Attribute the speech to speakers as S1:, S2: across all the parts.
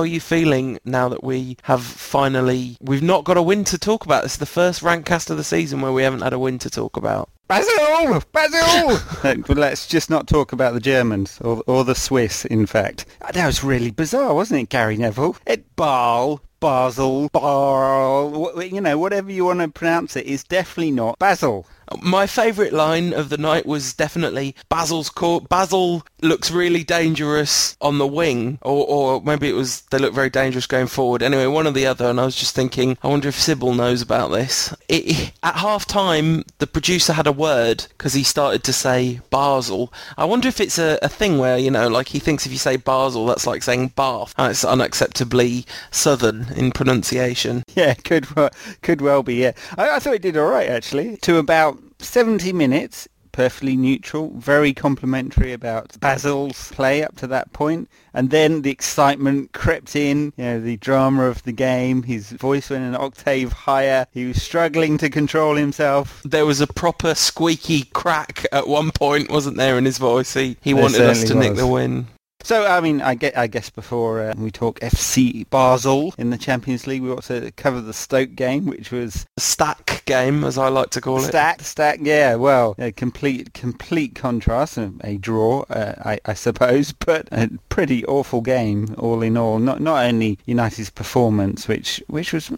S1: how are you feeling now that we have finally we've not got a win to talk about? This is the first rank cast of the season where we haven't had a win to talk about.
S2: Basil! Basil! Let's just not talk about the Germans, or, or the Swiss, in fact. That was really bizarre, wasn't it, Gary Neville? It Basel, Basel, Bar, you know, whatever you want to pronounce it, is definitely not Basil.
S1: My favourite line of the night was definitely Basil's court. Basil looks really dangerous on the wing, or, or maybe it was they look very dangerous going forward. Anyway, one or the other. And I was just thinking, I wonder if Sybil knows about this. It, at half time, the producer had a word because he started to say Basel. I wonder if it's a, a thing where you know, like he thinks if you say Basel, that's like saying Bath. And it's unacceptably southern in pronunciation.
S2: Yeah, could could well be. Yeah, I, I thought it did all right actually. To about 70 minutes, perfectly neutral, very complimentary about Basil's play up to that point. And then the excitement crept in, you know, the drama of the game. His voice went an octave higher. He was struggling to control himself.
S1: There was a proper squeaky crack at one point, wasn't there, in his voice? He, he wanted us to was. nick the win.
S2: So, I mean, I, get, I guess before uh, we talk FC Basel in the Champions League, we ought to cover the Stoke game, which was...
S1: A stack game, as I like to call
S2: it. Stack, stack, yeah, well, a complete complete contrast, a, a draw, uh, I, I, suppose, but a pretty awful game, all in all. Not not only United's performance, which which was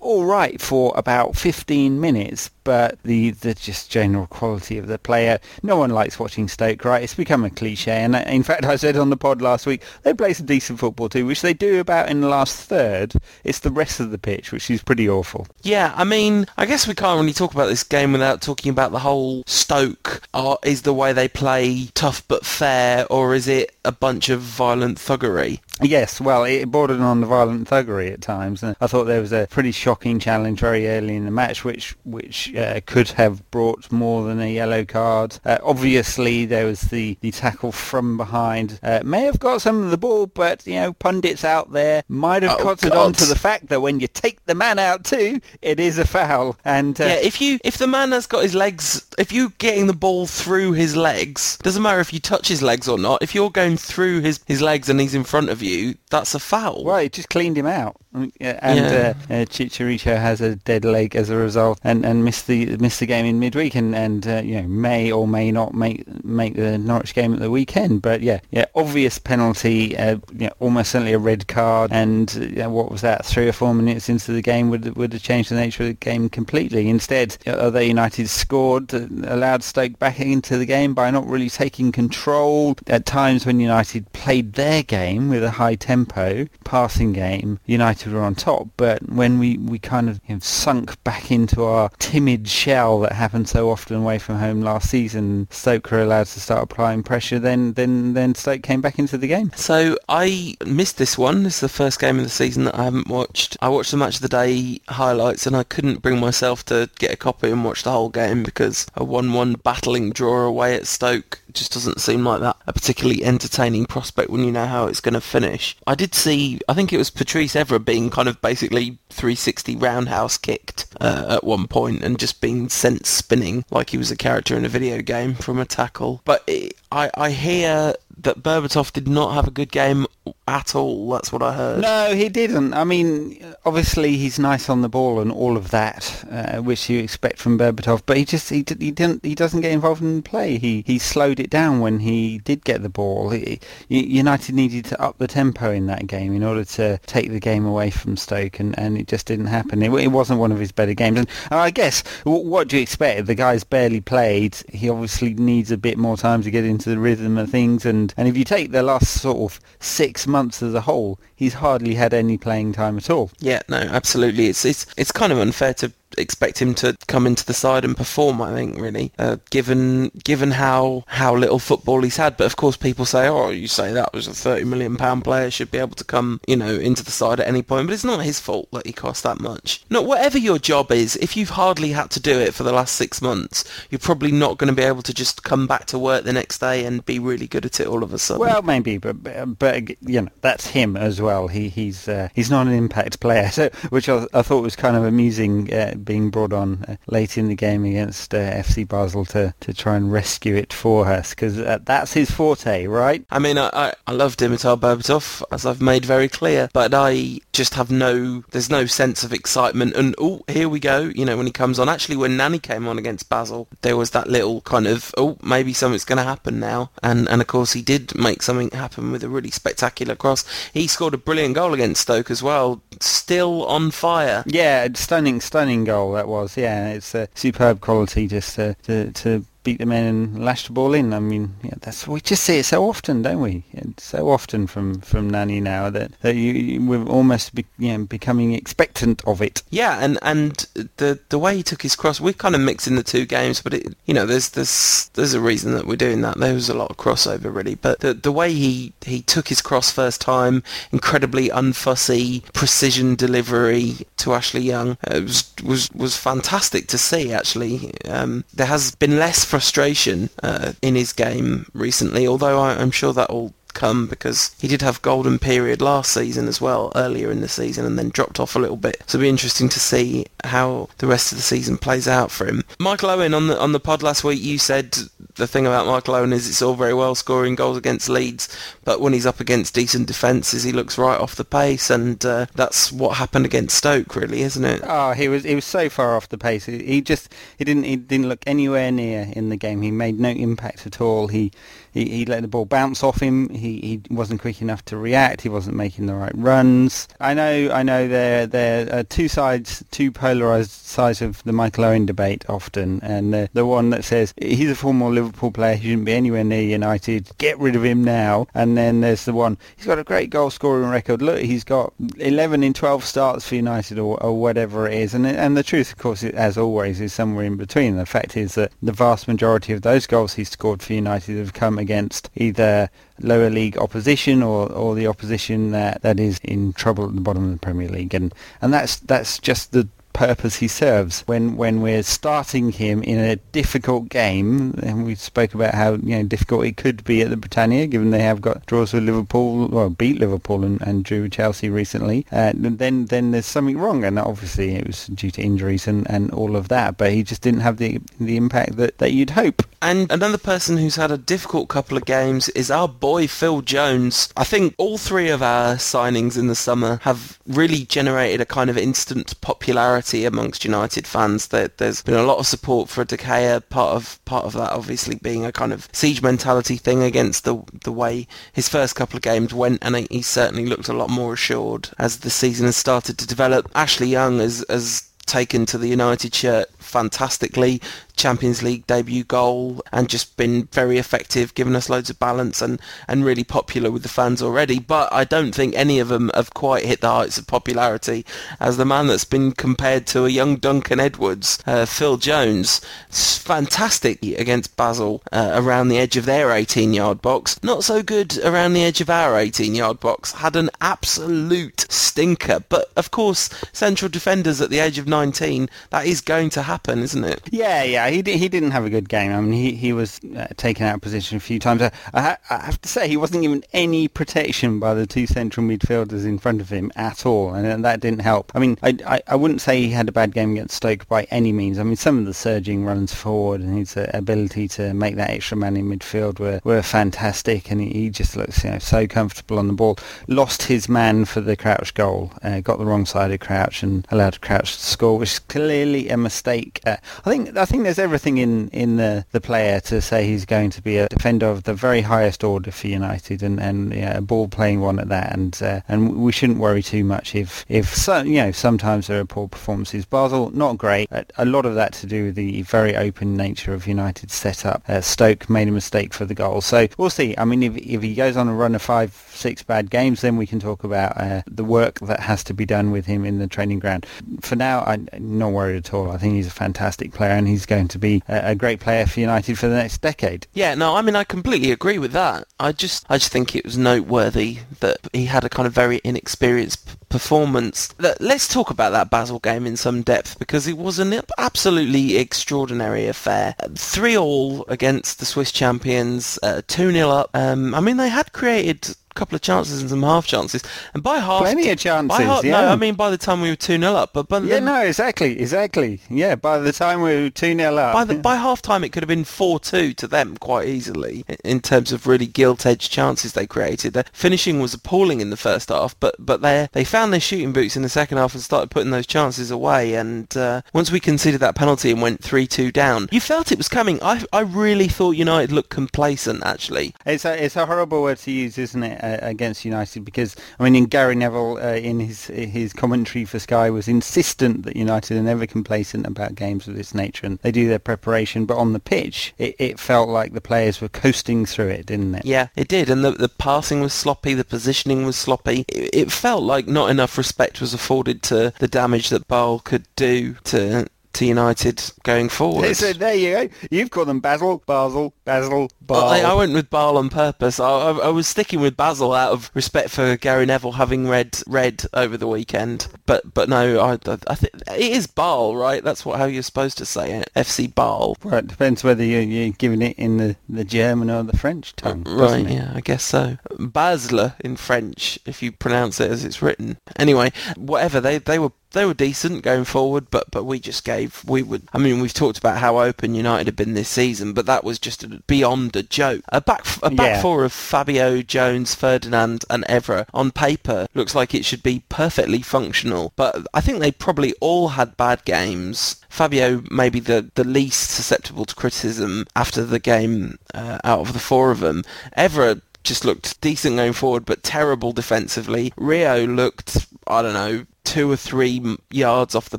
S2: all right for about 15 minutes, but the, the just general quality of the player. No one likes watching Stoke, right? It's become a cliche, and uh, in fact, I said on the pod last week, they play some decent football too, which they do about in the last third. It's the rest of the pitch, which is pretty awful.
S1: Yeah, I mean, I guess we can't really talk about this game without talking about the whole Stoke. Uh, is the way they play tough but fair, or is it a bunch of violent thuggery?
S2: Yes, well, it bordered on the violent thuggery at times. And I thought there was a pretty shocking challenge very early in the match, which which uh, could have brought more than a yellow card. Uh, obviously, there was the, the tackle from behind. Uh, may have got some of the ball, but you know, pundits out there might have oh, cottoned on to the fact that when you take the man out too, it is a foul. And
S1: uh, yeah, if you if the man has got his legs, if you're getting the ball through his legs, doesn't matter if you touch his legs or not. If you're going through his his legs and he's in front of you you, that's a foul.
S2: Well, it just cleaned him out, and yeah. uh, uh, Chicharito has a dead leg as a result, and, and missed the missed the game in midweek, and and uh, you know may or may not make make the Norwich game at the weekend. But yeah, yeah, obvious penalty, uh, you know, almost certainly a red card, and uh, what was that? Three or four minutes into the game would would have changed the nature of the game completely. Instead, other United scored, uh, allowed Stoke back into the game by not really taking control. At times when United played their game with a high tempo passing game, United were on top. But when we, we kind of know, sunk back into our timid shell that happened so often away from home last season, Stoke were allowed to start applying pressure. Then then then Stoke came back into the game.
S1: So I missed this one. This is the first game of the season that I haven't watched. I watched the match of the day highlights, and I couldn't bring myself to get a copy and watch the whole game because a one-one battling draw away at Stoke just doesn't seem like that a particularly entertaining prospect when you know how it's going to finish. I did see, I think it was Patrice Evra being kind of basically 360 roundhouse kicked uh, at one point and just being sent spinning like he was a character in a video game from a tackle. But it, I, I hear that Berbatov did not have a good game at all. That's what I heard.
S2: No, he didn't. I mean, obviously he's nice on the ball and all of that, uh, which you expect from Berbatov. But he just he, he didn't he doesn't get involved in play. He he slowed it down when he did get the ball. He, United needed to up the tempo in that game in order to take the game away from Stoke, and, and it just didn't happen. It, it wasn't one of his better games. And I guess what do you expect? The guy's barely played. He obviously needs a bit more time to get into the rhythm of things. And, and if you take the last sort of six months as a whole, he's hardly had any playing time at all.
S1: Yeah, no, absolutely. It's it's it's kind of unfair to expect him to come into the side and perform. I think really, uh, given given how how little football he's had. But of course, people say, "Oh, you say that was a thirty million pound player should be able to come, you know, into the side at any point." But it's not his fault that he cost that much. Not whatever your job is, if you've hardly had to do it for the last six months, you're probably not going to be able to just come back to work the next day and be really good at it all of a sudden.
S2: Well, maybe, but but you know, that's him as well. He he's uh, he's not an impact player, so which I, I thought was kind of amusing. Uh, being brought on uh, late in the game against uh, FC Basel to, to try and rescue it for us because uh, that's his forte, right?
S1: I mean, I, I, I love Dimitar Berbatov, as I've made very clear, but I just have no, there's no sense of excitement. And, oh, here we go, you know, when he comes on. Actually, when Nani came on against Basel, there was that little kind of, oh, maybe something's going to happen now. And, and of course, he did make something happen with a really spectacular cross. He scored a brilliant goal against Stoke as well, still on fire.
S2: Yeah, stunning, stunning goal that was. Yeah, it's a superb quality just to, to, to beat the men and lash the ball in. I mean, yeah, that's we just see it so often, don't we? It's so often from from Nani now that, that you, we're almost be, you know, becoming expectant of it.
S1: Yeah, and and the the way he took his cross, we're kind of mixing the two games, but it, you know, there's there's there's a reason that we're doing that. There was a lot of crossover really, but the the way he he took his cross first time, incredibly unfussy, precision delivery to Ashley Young, uh, was was was fantastic to see. Actually, um, there has been less frustration uh, in his game recently, although I, I'm sure that will come because he did have golden period last season as well earlier in the season and then dropped off a little bit. So it'll be interesting to see how the rest of the season plays out for him. Michael Owen on the on the pod last week you said the thing about Michael Owen is it's all very well scoring goals against Leeds but when he's up against decent defences he looks right off the pace and uh, that's what happened against Stoke really isn't it?
S2: Oh he was he was so far off the pace. He just he didn't he didn't look anywhere near in the game. He made no impact at all. He he, he let the ball bounce off him. He he wasn't quick enough to react. He wasn't making the right runs. I know I know there there are uh, two sides, two polarised sides of the Michael Owen debate often, and the the one that says he's a former Liverpool player, he shouldn't be anywhere near United. Get rid of him now. And then there's the one he's got a great goal scoring record. Look, he's got 11 in 12 starts for United or, or whatever it is. And and the truth, of course, as always, is somewhere in between. The fact is that the vast majority of those goals he scored for United have come against either lower league opposition or, or the opposition that, that is in trouble at the bottom of the Premier League. And, and that's, that's just the purpose he serves. When when we're starting him in a difficult game, and we spoke about how you know difficult it could be at the Britannia, given they have got draws with Liverpool, well beat Liverpool and, and drew Chelsea recently. Uh, then then there's something wrong, and obviously it was due to injuries and, and all of that. But he just didn't have the the impact that, that you'd hope.
S1: And another person who's had a difficult couple of games is our boy Phil Jones. I think all three of our signings in the summer have really generated a kind of instant popularity amongst United fans. That there's been a lot of support for De Gea. Part of part of that obviously being a kind of siege mentality thing against the the way his first couple of games went, and he certainly looked a lot more assured as the season has started to develop. Ashley Young has has taken to the United shirt fantastically. Champions League debut goal and just been very effective, giving us loads of balance and, and really popular with the fans already. But I don't think any of them have quite hit the heights of popularity as the man that's been compared to a young Duncan Edwards, uh, Phil Jones. Fantastic against Basel uh, around the edge of their 18-yard box. Not so good around the edge of our 18-yard box. Had an absolute stinker. But of course, central defenders at the age of 19, that is going to happen, isn't it?
S2: Yeah, yeah he he didn't have a good game. I mean, he he was uh, taken out of position a few times. I, I, I, have to say, he wasn't given any protection by the two central midfielders in front of him at all, and, and that didn't help. I mean, I, I, I wouldn't say he had a bad game against Stoke by any means. I mean, some of the surging runs forward and his uh, ability to make that extra man in midfield were, were fantastic, and he, he just looks you know so comfortable on the ball. Lost his man for the Crouch goal, uh, got the wrong side of Crouch and allowed Crouch to score, which is clearly a mistake. Uh, I think I think there's everything in, in the, the player to say he's going to be a defender of the very highest order for United and, and a ball playing one at that. And uh, and we shouldn't worry too much if if so, you know sometimes there are poor performances. Basel not great. A lot of that to do with the very open nature of United's setup. Uh, Stoke made a mistake for the goal, so we'll see. I mean, if if he goes on a run of five six bad games, then we can talk about uh, the work that has to be done with him in the training ground. For now, I'm not worried at all. I think he's a fantastic player and he's going to be a, a great player for United for the next decade.
S1: Yeah, no, I mean I completely agree with that. I just I just think it was noteworthy that he had a kind of very inexperienced performance. Let's talk about that Basel game in some depth because it was an absolutely extraordinary affair. Three all against the Swiss champions, uh, two 0 up. Um, I mean they had created couple of chances and some half chances, and by half,
S2: plenty of chances.
S1: by half,
S2: yeah.
S1: no, I mean by the time we were two 0 up, but by
S2: yeah,
S1: the,
S2: no, exactly, exactly. Yeah, by the time we were two 0 up,
S1: by the by half time it could have been four two to them quite easily in terms of really gilt edged chances they created. Their finishing was appalling in the first half, but but they they found their shooting boots in the second half and started putting those chances away. And uh, once we conceded that penalty and went three two down, you felt it was coming. I I really thought United looked complacent actually.
S2: It's a it's a horrible word to use, isn't it, against United? Because I mean, in Gary Neville, uh, in his his commentary for Sky, was insistent that United are never complacent about games of this nature, and they do their preparation. But on the pitch, it, it felt like the players were coasting through it, didn't it?
S1: Yeah, it did, and the the passing was sloppy, the positioning was sloppy. It, it felt like not enough respect was afforded to the damage that Bale could do to to United going forward.
S2: So there you go. You've called them Basil, Basel, Basil,
S1: Well, I, I went with Bale on purpose. I, I, I was sticking with Basil out of respect for Gary Neville having read Red over the weekend. But but no, I, I, I think it is Bale, right? That's what how you're supposed to say it. FC Bale.
S2: Right. depends whether you, you're giving it in the, the German or the French tongue.
S1: Uh,
S2: right, it?
S1: yeah, I guess so. Basler in French, if you pronounce it as it's written. Anyway, whatever, they they were they were decent going forward, but but we just gave we would. I mean, we've talked about how open United have been this season, but that was just a, beyond a joke. A back a back
S2: Yeah.
S1: four of Fabio, Jones, Ferdinand, and Evra on paper looks like it should be perfectly functional, but I think they probably all had bad games. Fabio maybe the, the least susceptible to criticism after the game uh, out of the four of them. Evra just looked decent going forward, but terrible defensively. Rio looked, I don't know, two or three yards off the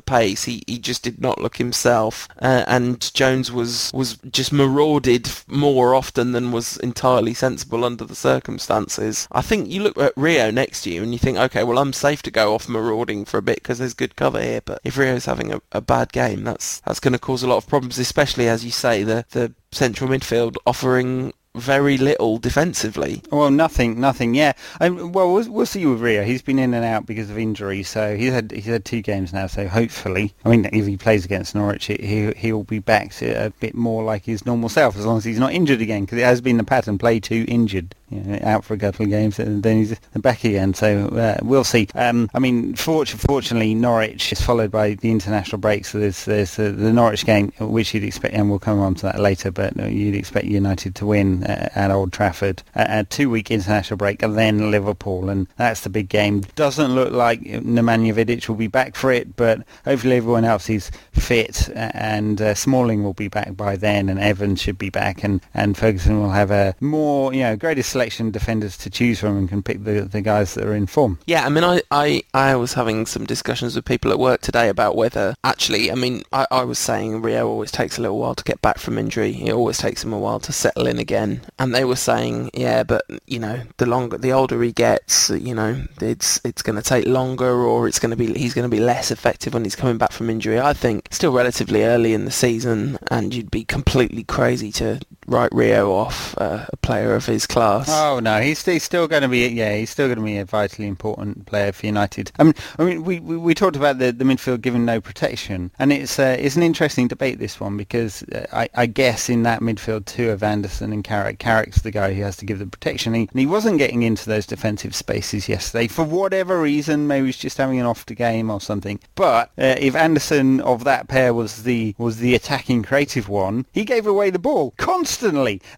S1: pace. He he just did not look himself, uh, and Jones was was just marauded more often than was entirely sensible under the circumstances. I think you look at Rio next to you and you think, okay, well I'm safe to go off marauding for a bit because there's good cover here. But if Rio's having a, a bad game, that's that's going to cause a lot of problems, especially as you say the the central midfield offering very little defensively.
S2: Well, nothing, nothing. Yeah. Well, we'll, we'll see with Rio. He's been in and out because of injury, so he's had he's had two games now. So hopefully, I mean, if he plays against Norwich, he he- he'll be back to a bit more like his normal self, as long as he's not injured again. Because it has been the pattern: play two injured, you know, out for a couple of games, and then he's back again. So uh, we'll see. Um, I mean, fort- fortunately, Norwich is followed by the international break, so there's there's uh, the Norwich game, which you'd expect, and we'll come on to that later. But uh, you'd expect United to win uh, at Old Trafford, a, two-week international break, and then Liverpool, and that's the big game. Doesn't look like Nemanja Vidic will be back for it, but hopefully everyone else is fit, and uh, Smalling will be back by then, and Evans should be back, and, and Ferguson will have a more, you know, greater selection of defenders to choose from, and can pick the the guys that are in form.
S1: Yeah, I mean, I, I, I was having some discussions with people at work today about whether actually, I mean, I, I was saying Rio always takes a little while to get back from injury. It always takes him a while to settle in again. Um, and they were saying, yeah, but you know, the longer, the older he gets, you know, it's it's going to take longer, or it's going to be he's going to be less effective when he's coming back from injury. I think still relatively early in the season, and you'd be completely crazy to write Rio off uh, a player of his class.
S2: Oh no, he's, he's still going to be yeah, he's still going to be a vitally important player for United. I mean, I mean, we, we, we talked about the, the midfield given no protection, and it's uh, it's an interesting debate this one because uh, I, I guess in that midfield two of Anderson and Carrick, Carrick's the guy who has to give the protection, he, and he wasn't getting into those defensive spaces yesterday for whatever reason. Maybe he's just having an off the game or something. But uh, if Anderson of that pair was the was the attacking creative one, he gave away the ball constantly.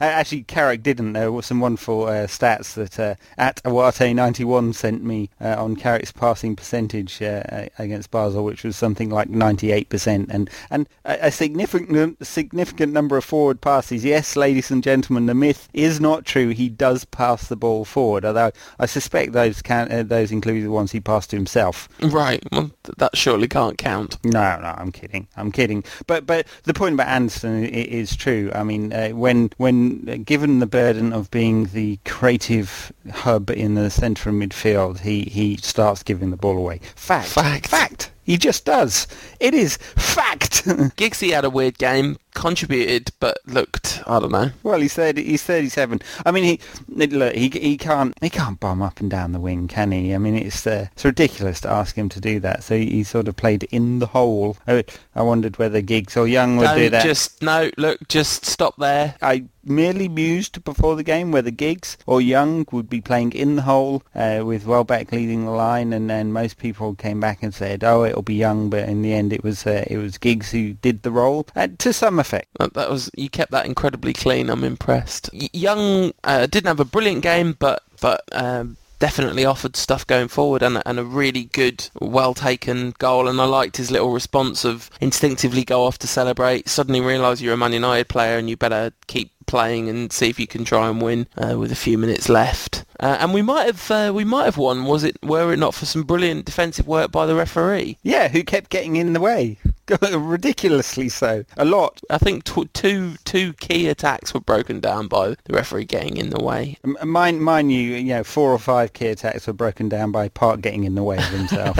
S2: Uh, actually, Carrick didn't. There were some wonderful uh, stats that uh, at Awate91 sent me uh, on Carrick's passing percentage uh, against Basel, which was something like 98%, and and a, a significant significant number of forward passes. Yes, ladies and gentlemen, the myth is not true. He does pass the ball forward, although I suspect those can uh, those include the ones he passed to himself.
S1: Right, well, th- that surely can't count.
S2: No, no, I'm kidding. I'm kidding. But but the point about Anderson is true. I mean, uh, when when uh, given the burden of being the creative hub in the centre of midfield, he he starts giving the ball away. Fact.
S1: Fact.
S2: Fact. He just does. It is fact.
S1: Giggsy had a weird game, contributed, but looked, I don't know.
S2: well, he's thirty. He's thirty-seven. I mean, he look. He he can't. He can't bomb up and down the wing, can he? I mean, it's uh, it's ridiculous to ask him to do that. So he, he sort of played in the hole. I, I wondered whether Giggs or Young would do
S1: Don't
S2: that.
S1: just, no, look, just stop there.
S2: I merely mused before the game whether Giggs or Young would be playing in the hole uh, with Welbeck leading the line, and then most people came back and said, "Oh, it'll be Young," but in the end, it was uh, it was Giggs who did the role uh, to some effect.
S1: That, was you kept that incredibly clean. I'm impressed. Y- Young uh, didn't have a brilliant game, but but. Um, definitely offered stuff going forward and, and a really good, well-taken goal. And I liked his little response of instinctively go off to celebrate, suddenly realise you're a Man United player and you better keep playing and see if you can try and win uh, with a few minutes left. Uh, and we might have uh, we might have won. Was it were it not for some brilliant defensive work by the referee?
S2: Yeah, who kept getting in the way. ridiculously so. A lot.
S1: I think t- two two key attacks were broken down by the referee getting in the way.
S2: Mine, mine, you, you know, four or five key attacks were broken down by Park getting in the way of himself.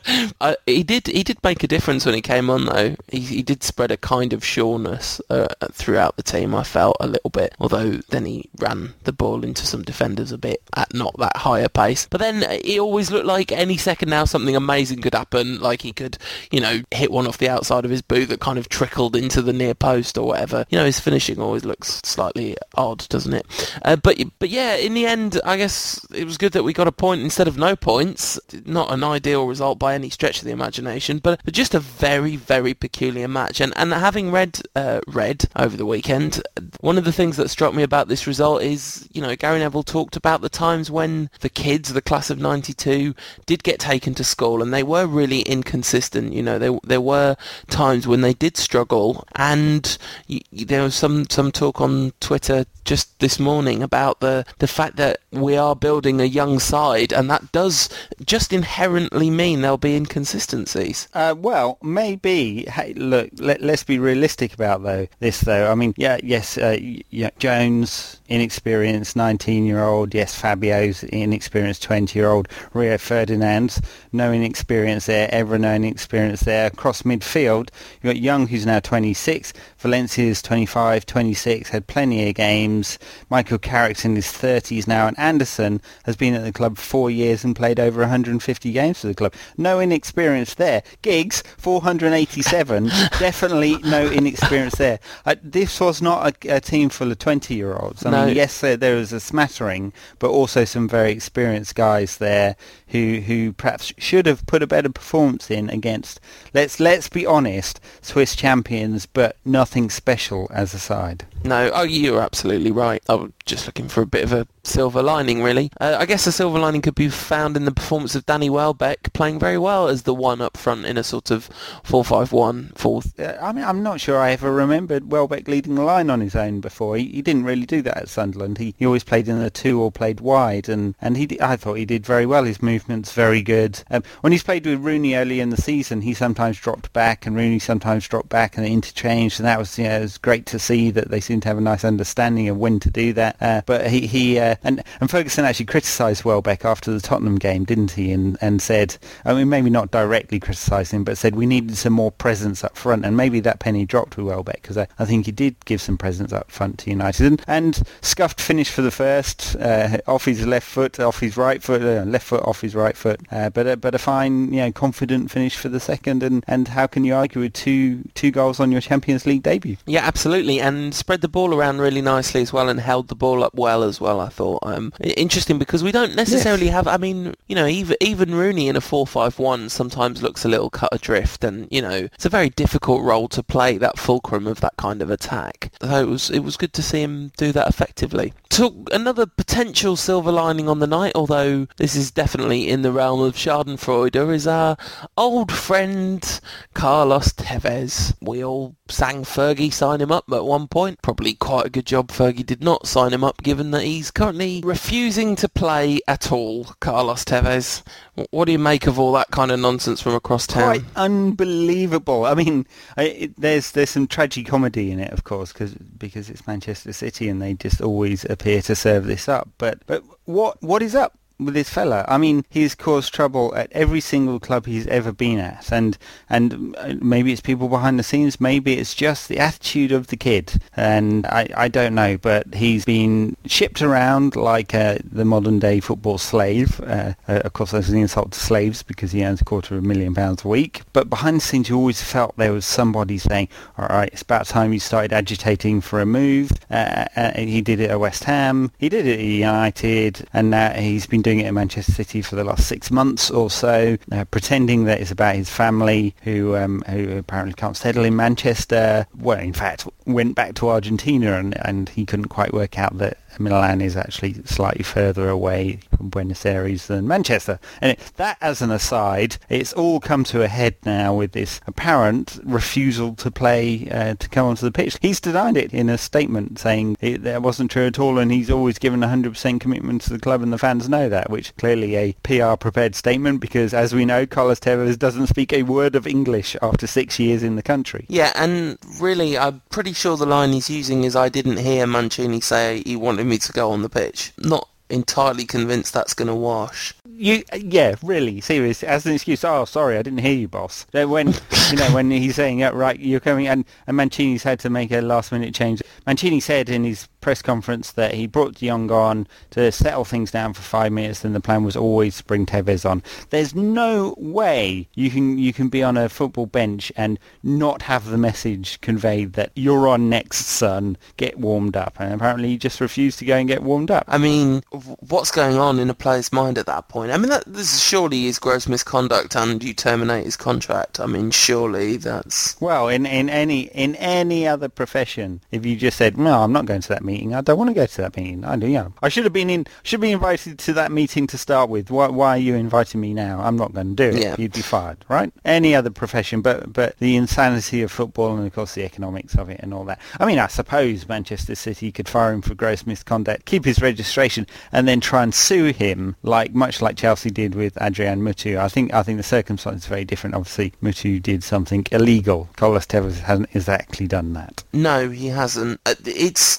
S1: uh, he did he did make a difference when he came on though. He, he did spread a kind of sureness uh, throughout the team. I felt a little bit, although then he ran the ball into some defenders a bit at not that higher pace. But then he always looked like any second now something amazing could happen. Like he could, you know, hit one off the outside of his boot that kind of trickled into the near post or whatever. You know, his finishing always looks slightly odd, doesn't it? Uh, but but yeah, in the end, I guess it was good that we got a point instead of no points. Not an ideal result by any stretch of the imagination, but, but just a very very peculiar match. And and having read uh, Red over the weekend, one of the things that struck me about this result is you know Gary Neville talked about the times when the kids, the class of '92, did get taken to school and they were really inconsistent. You know, there there were were times when they did struggle, and y- there was some some talk on Twitter just this morning about the the fact that we are building a young side, and that does just inherently mean there'll be inconsistencies.
S2: Uh, well, maybe. Hey, look, let, us be realistic about though this though. I mean, yeah, yes, uh, yeah, Jones, inexperienced 19-year-old. Yes, Fabio's inexperienced 20-year-old. Rio Ferdinand's, no inexperience there. Ever no inexperience there. Across midfield, you've got Young, who's now 26. Valencia's 25, 26. Had plenty of games. Michael Carrick's in his 30s now, and Anderson has been at the club four years and played over 150 games for the club. No inexperience there. Giggs, 487. definitely no inexperience there. Uh, this was not a, a, team full of 20-year-olds. I no. mean, yes, there, there was a smattering, but also some very experienced guys there who who perhaps should have put a better performance in against let's let's be honest Swiss champions, but nothing special as a side.
S1: No, oh, you're absolutely right. I was just looking for a bit of a silver lining, really. Uh, I guess the silver lining could be found in the performance of Danny Welbeck playing very well as the one up front in a sort of 4-5-1 fourth.
S2: Uh, I mean, I'm not sure I ever remembered Welbeck leading the line on his own before. He, he didn't really do that at Sunderland. He, he always played in a two or played wide, and, and he I thought he did very well. His movement's very good. Um, when he's played with Rooney early in the season, he sometimes dropped back, and Rooney sometimes dropped back, and they interchanged, and that was, you know, it was great to see that they seem to have a nice understanding of when to do that. Uh, but he, he uh, and, and Ferguson actually criticised Welbeck after the Tottenham game, didn't he? And, and said, I mean, maybe not directly criticised him, but said we needed some more presence up front. And maybe that penny dropped with Welbeck because I, I think he did give some presence up front to United. And, and scuffed finish for the first, uh, off his left foot, off his right foot, uh, left foot off his right foot. Uh, but, a, but a fine, you know, confident finish for the second. And, and how can you argue with two two goals on your Champions League debut?
S1: Yeah, absolutely. And spread the ball around really nicely as well and held the ball up well as well, I thought. Um, interesting because we don't necessarily yes. have, I mean, you know, even, even Rooney in a 4-5-1 sometimes looks a little cut adrift and, you know, it's a very difficult role to play, that fulcrum of that kind of attack. So it was, it was good to see him do that effectively. Took another potential silver lining on the night, although this is definitely in the realm of Schadenfreude, is our old friend Carlos Tevez. We all sang Fergie sign him up at one point. Probably quite a good job Fergie did not sign him up given that he's currently refusing to play at all, Carlos Tevez. What do you make of all that kind of nonsense from across town?
S2: Quite unbelievable. I mean, it, there's there's some tragic comedy in it, of course, cause, because it's Manchester City and they just always appear to serve this up. But but what what is up? With this fella. I mean, he's caused trouble at every single club he's ever been at, and and uh, maybe it's people behind the scenes, maybe it's just the attitude of the kid, and I, I don't know, but he's been shipped around like uh, the modern day football slave. Uh, uh, of course, that's an insult to slaves because he earns a quarter of a million pounds a week. But behind the scenes, you always felt there was somebody saying, "All right, it's about time you started agitating for a move." Uh, he did it at West Ham, he did it at United, and now he's been doing it in Manchester City for the last six months or so, uh, pretending that it's about his family who um, who apparently can't settle in Manchester. Well, in fact, went back to Argentina and, and he couldn't quite work out that Milan is actually slightly further away from Buenos Aires than Manchester. And it, that as an aside, it's all come to a head now with this apparent refusal to play, uh, to come onto the pitch. He's denied it in a statement saying it, that wasn't true at all and he's always given 100% commitment to the club and the fans know that, which clearly a PR prepared statement because as we know, Carlos Tevez doesn't speak a word of English after six years in the country.
S1: Yeah, and really I'm pretty sure the line he's using is I didn't hear Mancini say he wanted me to go on the pitch. Not entirely convinced that's going to wash.
S2: You, yeah, really, seriously, As an excuse, oh, sorry, I didn't hear you, boss. When you know when he's saying, yeah, right, you're coming, and, and Mancini's had to make a last minute change. Mancini said in his press conference that he brought De Jong on to settle things down for five minutes, and the plan was always to bring Tevez on. There's no way you can you can be on a football bench and not have the message conveyed that you're on next, son. Get warmed up, and apparently he just refused to go and get warmed up.
S1: I mean, what's going on in a player's mind at that point? I mean, that, this surely is gross misconduct, and you terminate his contract. I mean, surely that's
S2: well in in any in any other profession. If you just said no, I'm not going to that meeting. I don't want to go to that meeting. I do. Yeah, I should have been in. Should be invited to that meeting to start with. Why, why are you inviting me now? I'm not going to do it.
S1: Yeah.
S2: You'd be fired, right? Any other profession, but but the insanity of football and of course the economics of it and all that. I mean, I suppose Manchester City could fire him for gross misconduct, keep his registration, and then try and sue him, like much like Chelsea did with Adrian Mutu. I think I think the circumstances are very different. Obviously, Mutu did something illegal. Carlos Tevez hasn't exactly done that.
S1: No, he hasn't. Uh, It's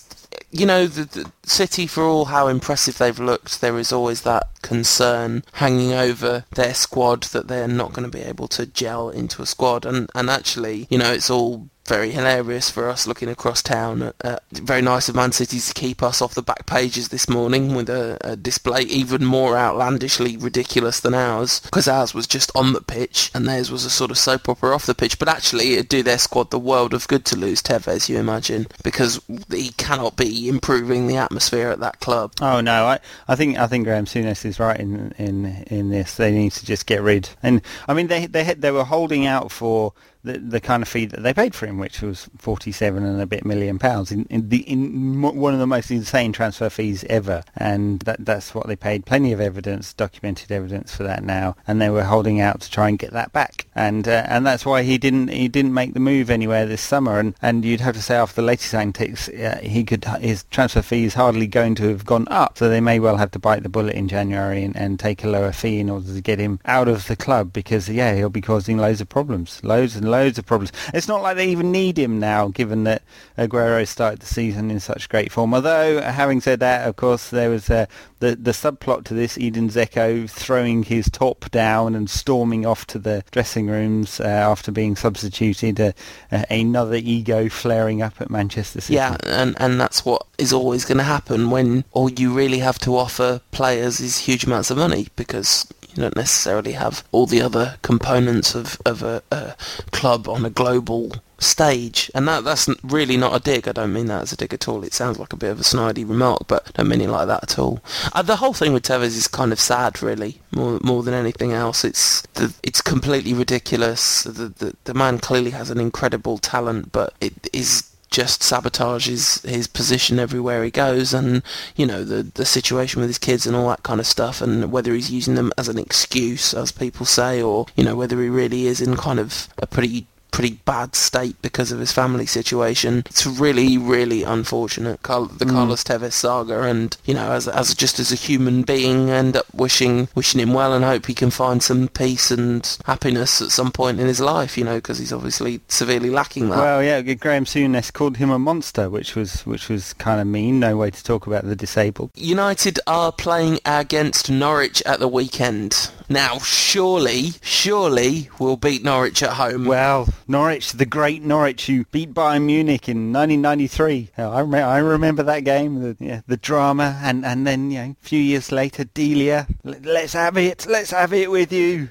S1: you know the, the City, for all how impressive they've looked, there is always that concern hanging over their squad that they're not going to be able to gel into a squad. And and actually, you know, it's all very hilarious for us looking across town. Uh, very nice of Man City to keep us off the back pages this morning with a, a display even more outlandishly ridiculous than ours, because ours was just on the pitch and theirs was a sort of soap opera off the pitch. But actually, it'd do their squad the world of good to lose Tevez, you imagine, because he cannot be improving the atmosphere at that club.
S2: Oh no, I, I think I think Graham Souness is right in in in this. They need to just get rid. And I mean, they they they were holding out for the, the kind of fee that they paid for him, which was 47 and a bit million pounds, in, in, the, in one of the most insane transfer fees ever. And that, that's what they paid. Plenty of evidence, documented evidence for that now. And they were holding out to try and get that back. And uh, and that's why he didn't he didn't make the move anywhere this summer. And, and you'd have to say after the latest antics, uh, he could his transfer fee is hardly going to have gone up. So they may well have to bite the bullet in January and, and take a lower fee in order to get him out of the club because yeah he'll be causing loads of problems, loads and loads of problems. It's not like they even need him now, given that Aguero started the season in such great form. Although, having said that, of course, there was uh, the the subplot to this: Edin Dzeko throwing his top down and storming off to the dressing rooms uh, after being substituted. Uh, uh, another ego flaring up at Manchester City.
S1: Yeah, and and that's what is always going to happen when all you really have to offer players is huge amounts of money because you don't necessarily have all the other components of, of a, a club on a global stage. And that that's really not a dig. I don't mean that as a dig at all. It sounds like a bit of a snidey remark, but I don't mean it like that at all. Uh, the whole thing with Tevez is kind of sad, really, more more than anything else. It's the, it's completely ridiculous. The, the the man clearly has an incredible talent, but it is just sabotages his position everywhere he goes and you know the the situation with his kids and all that kind of stuff and whether he's using them as an excuse as people say or you know whether he really is in kind of a pretty pretty bad state because of his family situation. It's really, really unfortunate, Carl, the mm. Carlos Tevez saga, and you know, as as just as a human being, end up wishing wishing him well and hope he can find some peace and happiness at some point in his life. You know, because he's obviously severely lacking that.
S2: Well, yeah, Graham Souness called him a monster, which was which was kind of mean. No way to talk about the disabled.
S1: United are playing against Norwich at the weekend. Now, surely, surely we'll beat Norwich at home.
S2: Well, Norwich, the great Norwich, who beat Bayern Munich in 1993. I, rem- I remember that game, the, yeah, the drama, and, and then you know, a few years later, Delia, let's have it, let's have it with you.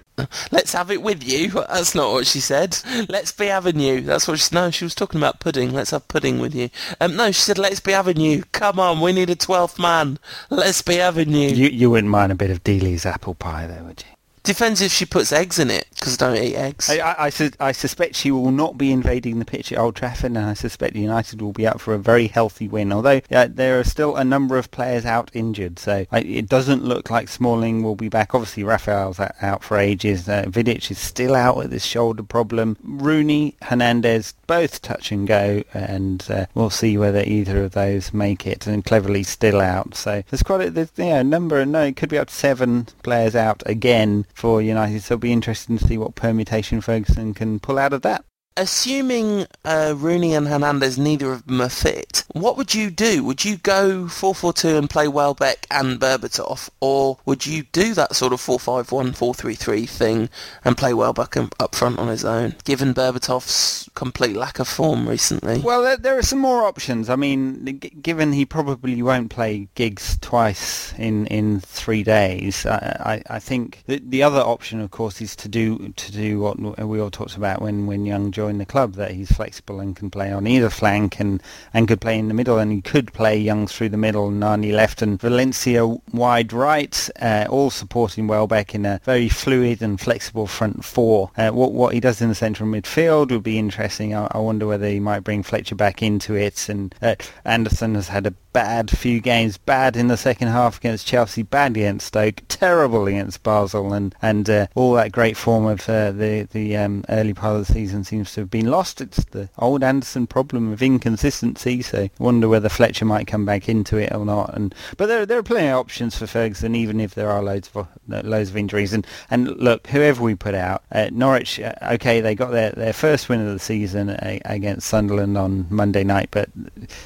S1: Let's have it with you. That's not what she said. Let's be having you. That's what she. No, she was talking about pudding. Let's have pudding with you. Um, no, she said let's be having you. Come on, we need a twelfth man. Let's be having you.
S2: You you wouldn't mind a bit of Delia's apple pie, though, would you?
S1: Depends if she puts eggs in it, because I don't eat eggs.
S2: I, I, I, su- I, suspect she will not be invading the pitch at Old Trafford, and I suspect United will be out for a very healthy win. Although uh, there are still a number of players out injured, so it doesn't look like Smalling will be back. Obviously, Rafael's out for ages. Uh, Vidic is still out with his shoulder problem. Rooney, Hernandez, both touch and go, and uh, we'll see whether either of those make it. And Cleverley still out, so there's quite a there's, number. And no, it could be up to seven players out again for United. So it'll be interesting to see what permutation Ferguson can pull out of that.
S1: Assuming uh, Rooney and Hernandez, neither of them are fit, what would you do? Would you go 4-4-2 and play Welbeck and Berbatov, or would you do that sort of 4-5-1, 4-3-3 thing and play Welbeck up front on his own, given Berbatov's complete lack of form recently?
S2: Well, there, there are some more options. I mean, g- given he probably won't play Giggs twice in, in three days, I, I, I think the, the other option, of course, is to do to do what we all talked about when, when Young join the club that he's flexible and can play on either flank and, and could play in the middle and he could play Young through the middle, and Nani left and Valencia wide right, uh, all supporting Welbeck in a very fluid and flexible front four. Uh, what what he does in the central midfield would be interesting. I, I, wonder whether he might bring Fletcher back into it and uh, Anderson has had a bad few games, bad in the second half against Chelsea, bad against Stoke, terrible against Basel, and and uh, all that great form of uh, the the um, early part of the season seems to have been lost. It's the old Anderson problem of inconsistency. So wonder whether Fletcher might come back into it or not. And but there there are plenty of options for Ferguson, even if there are loads of uh, loads of injuries. And and look, whoever we put out, uh, Norwich, uh, okay, they got their their first win of the season uh, against Sunderland on Monday night, but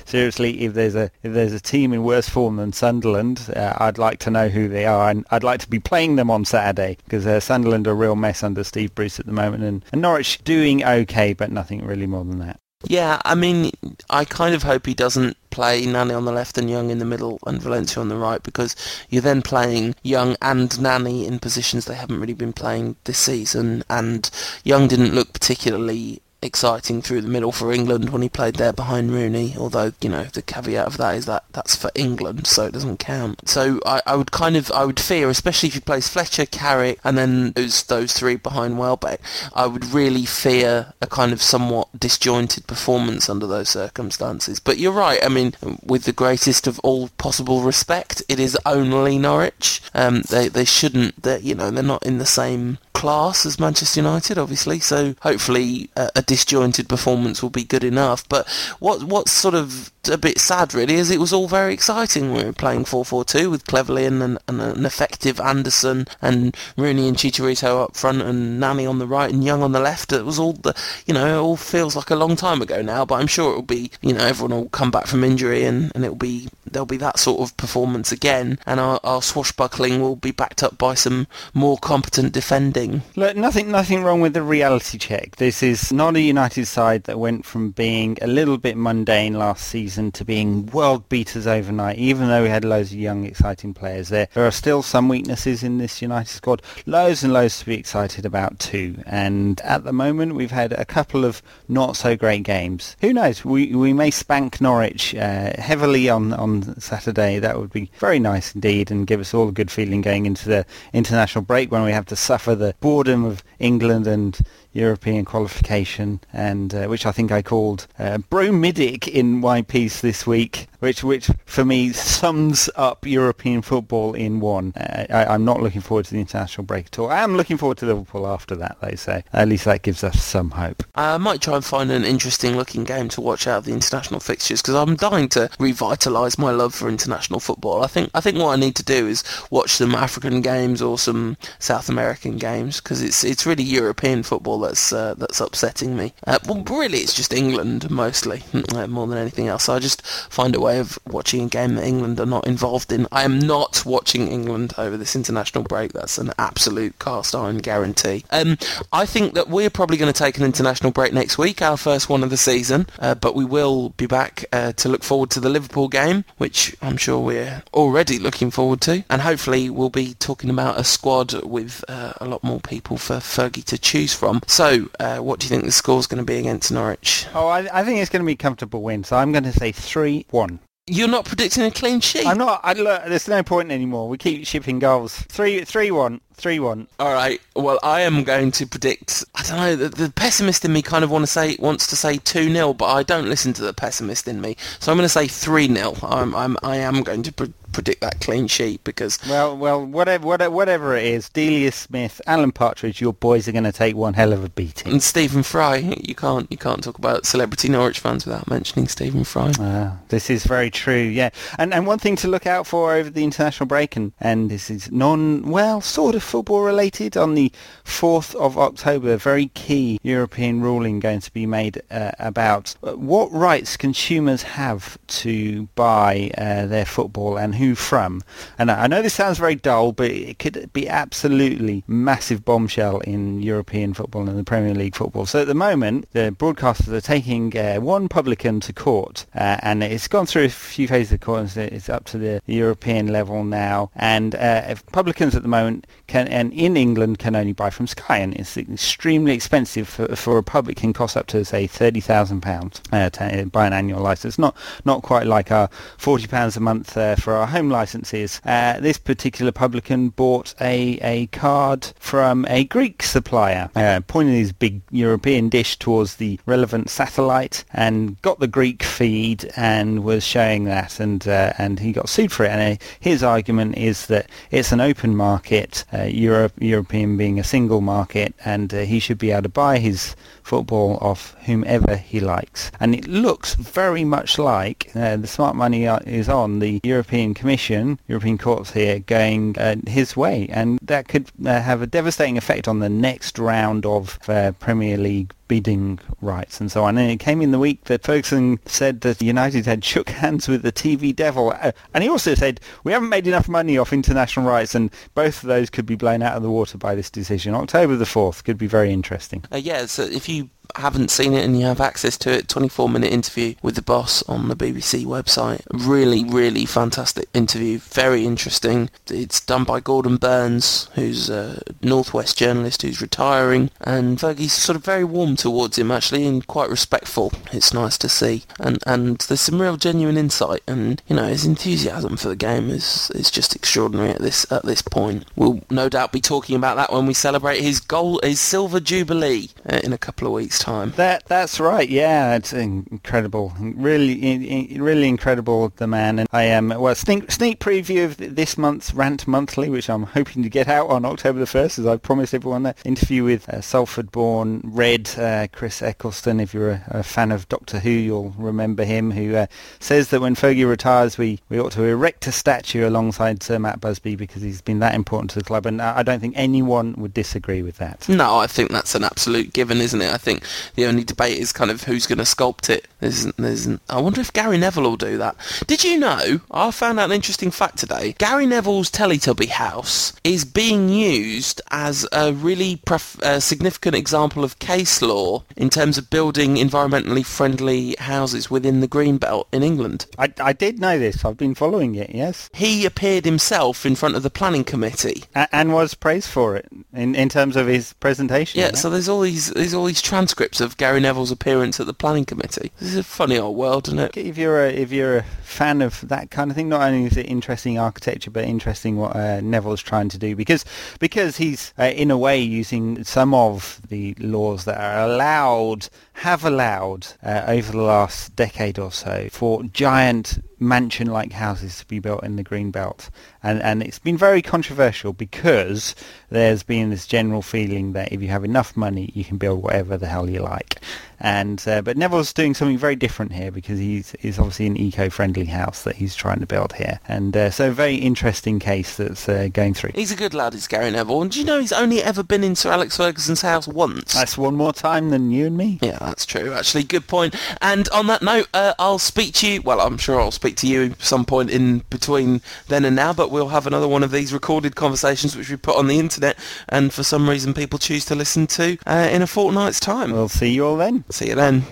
S2: seriously, if there's a if there's a team in worse form than Sunderland, uh, I'd like to know who they are, and I'd like to be playing them on Saturday because uh, Sunderland are a real mess under Steve Bruce at the moment, and, and Norwich doing okay, but nothing really more than that.
S1: Yeah, I mean, I kind of hope he doesn't play Nani on the left and Young in the middle and Valencia on the right because you're then playing Young and Nani in positions they haven't really been playing this season and Young didn't look particularly exciting through the middle for England when he played there behind Rooney. Although you know the caveat of that is that that's for England, so it doesn't count. So I, I would kind of I would fear, especially if he plays Fletcher, Carrick, and then those those three behind Welbeck, I would really fear a kind of somewhat disjointed performance under those circumstances. But you're right. I mean, with the greatest of all possible respect, it is only Norwich. Um, they they shouldn't. They you know they're not in the same class as Manchester United, obviously. So hopefully a, a disjointed performance will be good enough. But what what's sort of a bit sad really is it was all very exciting. We were playing 4-4-2 with Cleverley and an, and an effective Anderson and Rooney and Chicharito up front and Nani on the right and Young on the left. It was all the you know it all feels like a long time ago now, but I'm sure it will be you know everyone will come back from injury and, and it will be there'll be that sort of performance again, and our, our swashbuckling will be backed up by some more competent defending.
S2: Look, nothing, nothing wrong with the reality check. This is not a United side that went from being a little bit mundane last season to being world beaters overnight. Even though we had loads of young, exciting players there, there are still some weaknesses in this United squad. Loads and loads to be excited about too. And at the moment, we've had a couple of not so great games. Who knows? We we may spank Norwich uh, heavily on on Saturday. That would be very nice indeed and give us all a good feeling going into the international break when we have to suffer the boredom of England and European qualification, and uh, which I think I called uh, Bromidic in my piece this week, which which for me sums up European football in one. Uh, I, am not looking forward to the international break at all. I am looking forward to Liverpool after that, though, so at least that gives us some hope.
S1: I might try and find an interesting looking game to watch out of the international fixtures because I'm dying to revitalise my love for international football. I think I think what I need to do is watch some African games or some South American games because it's it's really European football that's uh, that's upsetting me. Uh, well, really, it's just England mostly uh, more than anything else. So I just find a way of watching a game that England are not involved in. I am not watching England over this international break. That's an absolute cast iron guarantee. Um, I think that we're probably going to take an international break next week, our first one of the season, uh, but we will be back uh, to look forward to the Liverpool game, which I'm sure we're already looking forward to, and hopefully we'll be talking about a squad with uh, a lot more people for Fergie to choose from. So, uh, what do you think the score's going to be against Norwich?
S2: Oh, I, I think it's going to be a comfortable win. So I'm going to say three-one.
S1: You're not predicting a clean sheet.
S2: I'm not. I, look, there's no point anymore. We keep shipping goals. Three, three, one, three, one.
S1: All right. Well, I am going to predict. I don't know. The, the pessimist in me kind of want to say wants to say two 0 but I don't listen to the pessimist in me. So I'm going to say three 0 I'm, I'm. I am going to. Pre- predict that clean sheet because
S2: well, well, whatever, whatever, whatever it is, Delia Smith, Alan Partridge, your boys are going to take one hell of a beating.
S1: And Stephen Fry, you can't you can't talk about celebrity Norwich fans without mentioning Stephen Fry.
S2: Uh, this is very true, yeah. And and one thing to look out for over the international break, and and this is non well sort of football related. On the fourth of October, a very key European ruling going to be made uh, about what rights consumers have to buy uh, their football and who who from. And I know this sounds very dull, but it could be absolutely massive bombshell in European football and the Premier League football. So at the moment, the broadcasters are taking uh, one publican to court, uh, and it's gone through a few phases of court. and It's up to the European level now, and uh, publicans at the moment can, and in England, can only buy from Sky, and it's extremely expensive for, for a public. Can cost up to say thirty thousand pounds uh, to uh, buy an annual license. Not not quite like our forty pounds a month uh, for our home licenses. Uh, this particular publican bought a, a card from a Greek supplier, uh, pointing his big European dish towards the relevant satellite and got the Greek feed and was showing that and uh, and he got sued for it. And uh, his argument is that it's an open market, uh, Europe, European being a single market, and uh, he should be able to buy his football off whomever he likes. And it looks very much like the smart money is on the European Commission, European courts here, going uh, his way. And that could uh, have a devastating effect on the next round of uh, Premier League bidding rights and so on. And it came in the week that Ferguson said that United had shook hands with the TV devil. Uh, and he also said, we haven't made enough money off international rights and both of those could be blown out of the water by this decision. October the 4th could be very interesting.
S1: Uh, yeah, so if you haven't seen it and you have access to it, 24 minute interview with the boss on the BBC website. Really, really fantastic interview. Very interesting. It's done by Gordon Burns, who's a Northwest journalist who's retiring, and Fergie's sort of very warm towards him actually and quite respectful. It's nice to see. And and there's some real genuine insight and you know his enthusiasm for the game is is just extraordinary at this at this point. We'll no doubt be talking about that when we celebrate his goal, his silver jubilee uh, in a couple of weeks time.
S2: That that's right. Yeah, it's incredible. Really, really incredible. The man and I am. well, sneak sneak preview of this month's Rant Monthly, which I'm hoping to get out on October the first, as I promised everyone. That interview with uh, Salford-born Red uh, Chris Eccleston. If you're a, a, fan of Doctor Who, you'll remember him. Who uh, says that when Fergie retires, we we ought to erect a statue alongside Sir Matt Busby because he's been that important to the club, and I don't think anyone would disagree with that.
S1: No, I think that's an absolute given, isn't it? I think the only debate is kind of who's going to sculpt it. There isn't, there isn't. I wonder if Gary Neville will do that. Did you know? I found out an interesting fact today. Gary Neville's Teletubby house is being used as a really pref- uh, significant example of case law in terms of building environmentally friendly houses within the green belt in England.
S2: I, I did know this. I've been following it. Yes.
S1: He appeared himself in front of the planning committee
S2: A- and was praised for it in, in terms of his presentation.
S1: Yeah. So there's all these there's all these transcripts transcripts of Gary Neville's appearance at the planning committee. This is a funny old world, isn't it?
S2: If you're a, if you're a fan of that kind of thing, not only is it interesting architecture, but interesting what uh, Neville's trying to do because because he's uh, in a way using some of the laws that are allowed have allowed uh, over the last decade or so for giant mansion-like houses to be built in the green belt and and it's been very controversial because there's been this general feeling that if you have enough money you can build whatever the hell you like and uh, but Neville's doing something very different here because he's is obviously an eco-friendly house that he's trying to build here and uh, so a very interesting case that's uh, going through
S1: He's a good lad, is Gary Neville. And do you know he's only ever been in Sir Alex Ferguson's house once?
S2: that's one more time than you and me
S1: Yeah, that's true. Actually, good point. And on that note, uh, I'll speak to you. Well, I'm sure I'll speak to you some point in between then and now. But we'll have another one of these recorded conversations which we put on the internet, and for some reason people choose to listen to uh, in a fortnight's time.
S2: we'll see you all then
S1: See you then.